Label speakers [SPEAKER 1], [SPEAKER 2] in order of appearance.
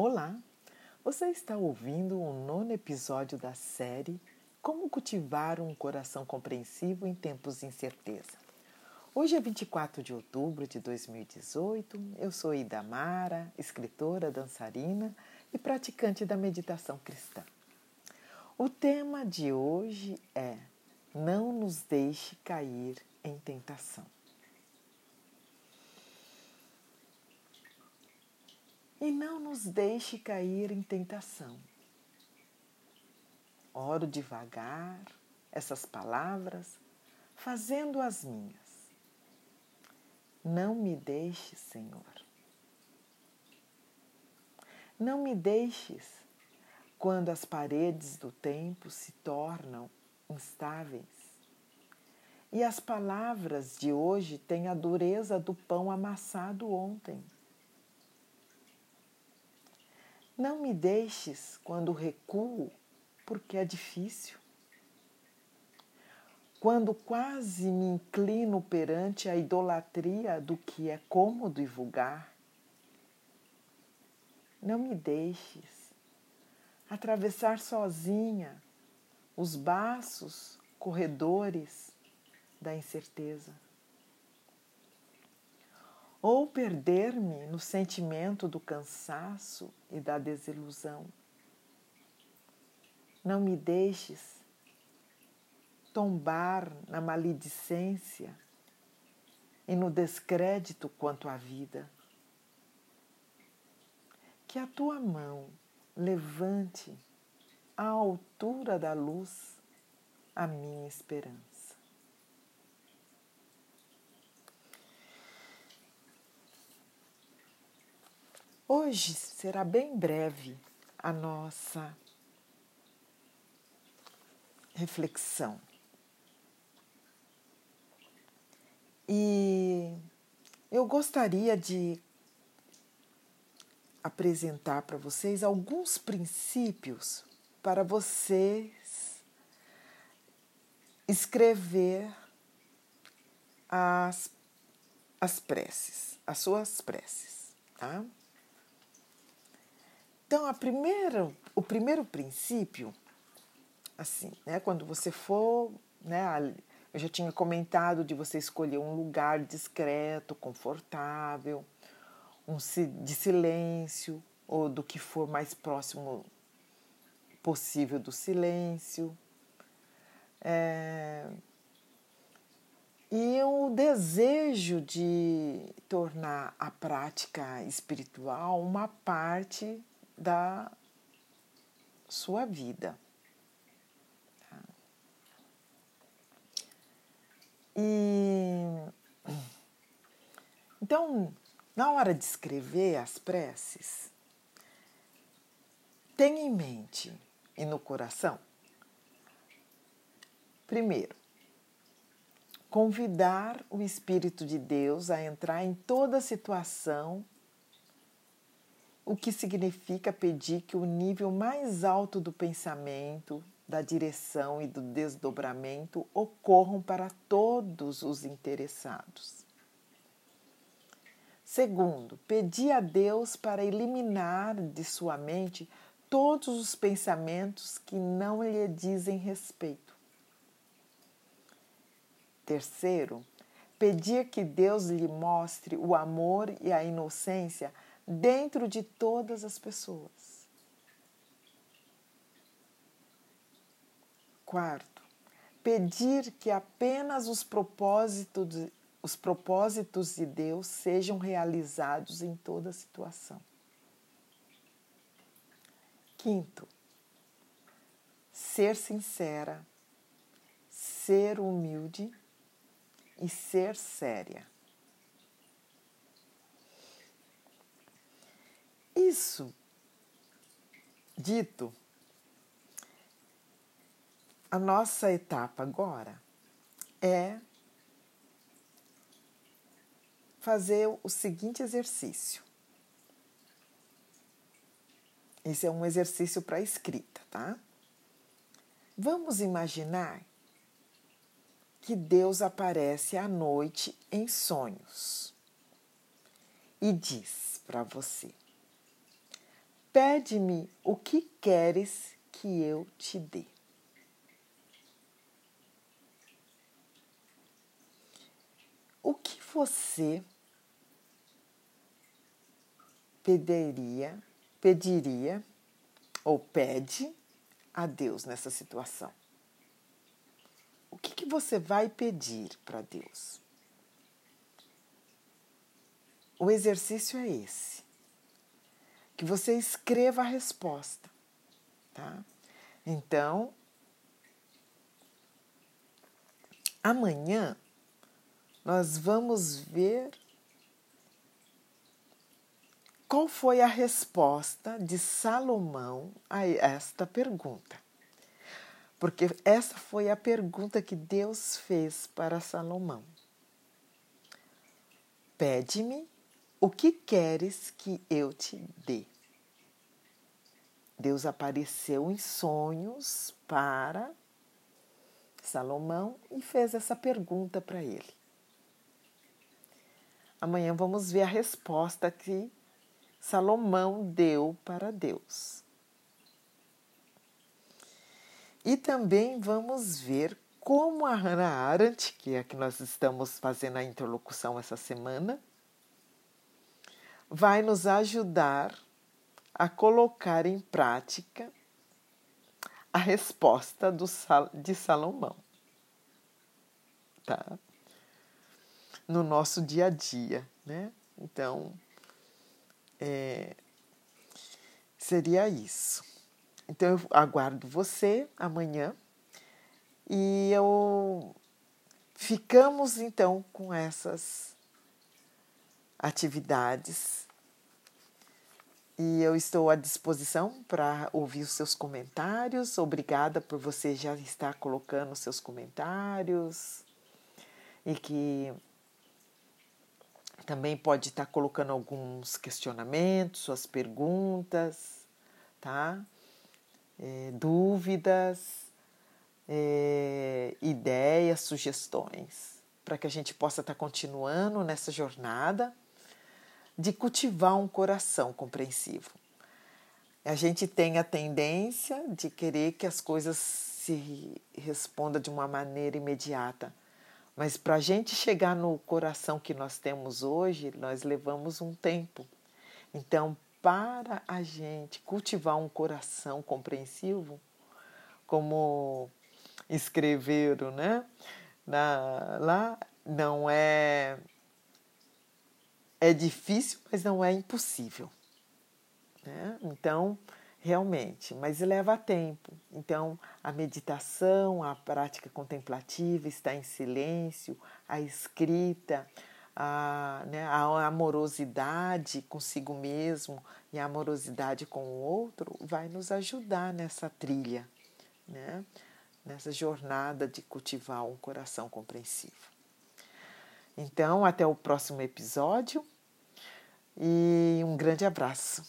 [SPEAKER 1] Olá! Você está ouvindo o nono episódio da série Como Cultivar um Coração Compreensivo em Tempos de Incerteza. Hoje é 24 de outubro de 2018. Eu sou Ida Mara, escritora, dançarina e praticante da meditação cristã. O tema de hoje é Não nos deixe cair em tentação. E não nos deixe cair em tentação. Oro devagar essas palavras, fazendo as minhas. Não me deixes, Senhor. Não me deixes quando as paredes do tempo se tornam instáveis. E as palavras de hoje têm a dureza do pão amassado ontem. Não me deixes quando recuo, porque é difícil. Quando quase me inclino perante a idolatria do que é cômodo e vulgar. Não me deixes atravessar sozinha os baços corredores da incerteza ou perder-me no sentimento do cansaço e da desilusão. Não me deixes tombar na maledicência e no descrédito quanto à vida. Que a tua mão levante à altura da luz a minha esperança. Hoje será bem breve a nossa reflexão. E eu gostaria de apresentar para vocês alguns princípios para vocês escrever as, as preces, as suas preces, tá? Então, a primeira, o primeiro princípio, assim, né, quando você for, né, eu já tinha comentado de você escolher um lugar discreto, confortável, um de silêncio ou do que for mais próximo possível do silêncio. É, e o desejo de tornar a prática espiritual uma parte da sua vida. Tá? E então, na hora de escrever as preces, tenha em mente e no coração, primeiro, convidar o Espírito de Deus a entrar em toda situação o que significa pedir que o nível mais alto do pensamento, da direção e do desdobramento ocorram para todos os interessados. Segundo, pedir a Deus para eliminar de sua mente todos os pensamentos que não lhe dizem respeito. Terceiro, pedir que Deus lhe mostre o amor e a inocência dentro de todas as pessoas. Quarto, pedir que apenas os propósitos, os propósitos de Deus sejam realizados em toda situação. Quinto, ser sincera, ser humilde e ser séria. Isso dito, a nossa etapa agora é fazer o seguinte exercício. Esse é um exercício para escrita, tá? Vamos imaginar que Deus aparece à noite em sonhos e diz para você: Pede-me o que queres que eu te dê. O que você pediria, pediria ou pede a Deus nessa situação? O que, que você vai pedir para Deus? O exercício é esse. Que você escreva a resposta, tá? Então, amanhã nós vamos ver qual foi a resposta de Salomão a esta pergunta. Porque essa foi a pergunta que Deus fez para Salomão. Pede-me o que queres que eu te dê? Deus apareceu em sonhos para Salomão e fez essa pergunta para ele. Amanhã vamos ver a resposta que Salomão deu para Deus. E também vamos ver como a Hannah Arendt, que é a que nós estamos fazendo a interlocução essa semana, vai nos ajudar a colocar em prática a resposta do, de Salomão. Tá? No nosso dia a dia, né? Então, é, seria isso. Então, eu aguardo você amanhã e eu ficamos então com essas atividades. E eu estou à disposição para ouvir os seus comentários. Obrigada por você já estar colocando os seus comentários. E que também pode estar colocando alguns questionamentos, suas perguntas, tá? É, dúvidas, é, ideias, sugestões, para que a gente possa estar continuando nessa jornada de cultivar um coração compreensivo. A gente tem a tendência de querer que as coisas se respondam de uma maneira imediata. Mas para a gente chegar no coração que nós temos hoje, nós levamos um tempo. Então, para a gente cultivar um coração compreensivo, como escreveram, né? Na, lá não é é difícil, mas não é impossível. Né? Então, realmente, mas leva tempo. Então, a meditação, a prática contemplativa, está em silêncio, a escrita, a, né, a amorosidade consigo mesmo e a amorosidade com o outro vai nos ajudar nessa trilha, né? nessa jornada de cultivar um coração compreensivo. Então, até o próximo episódio e um grande abraço.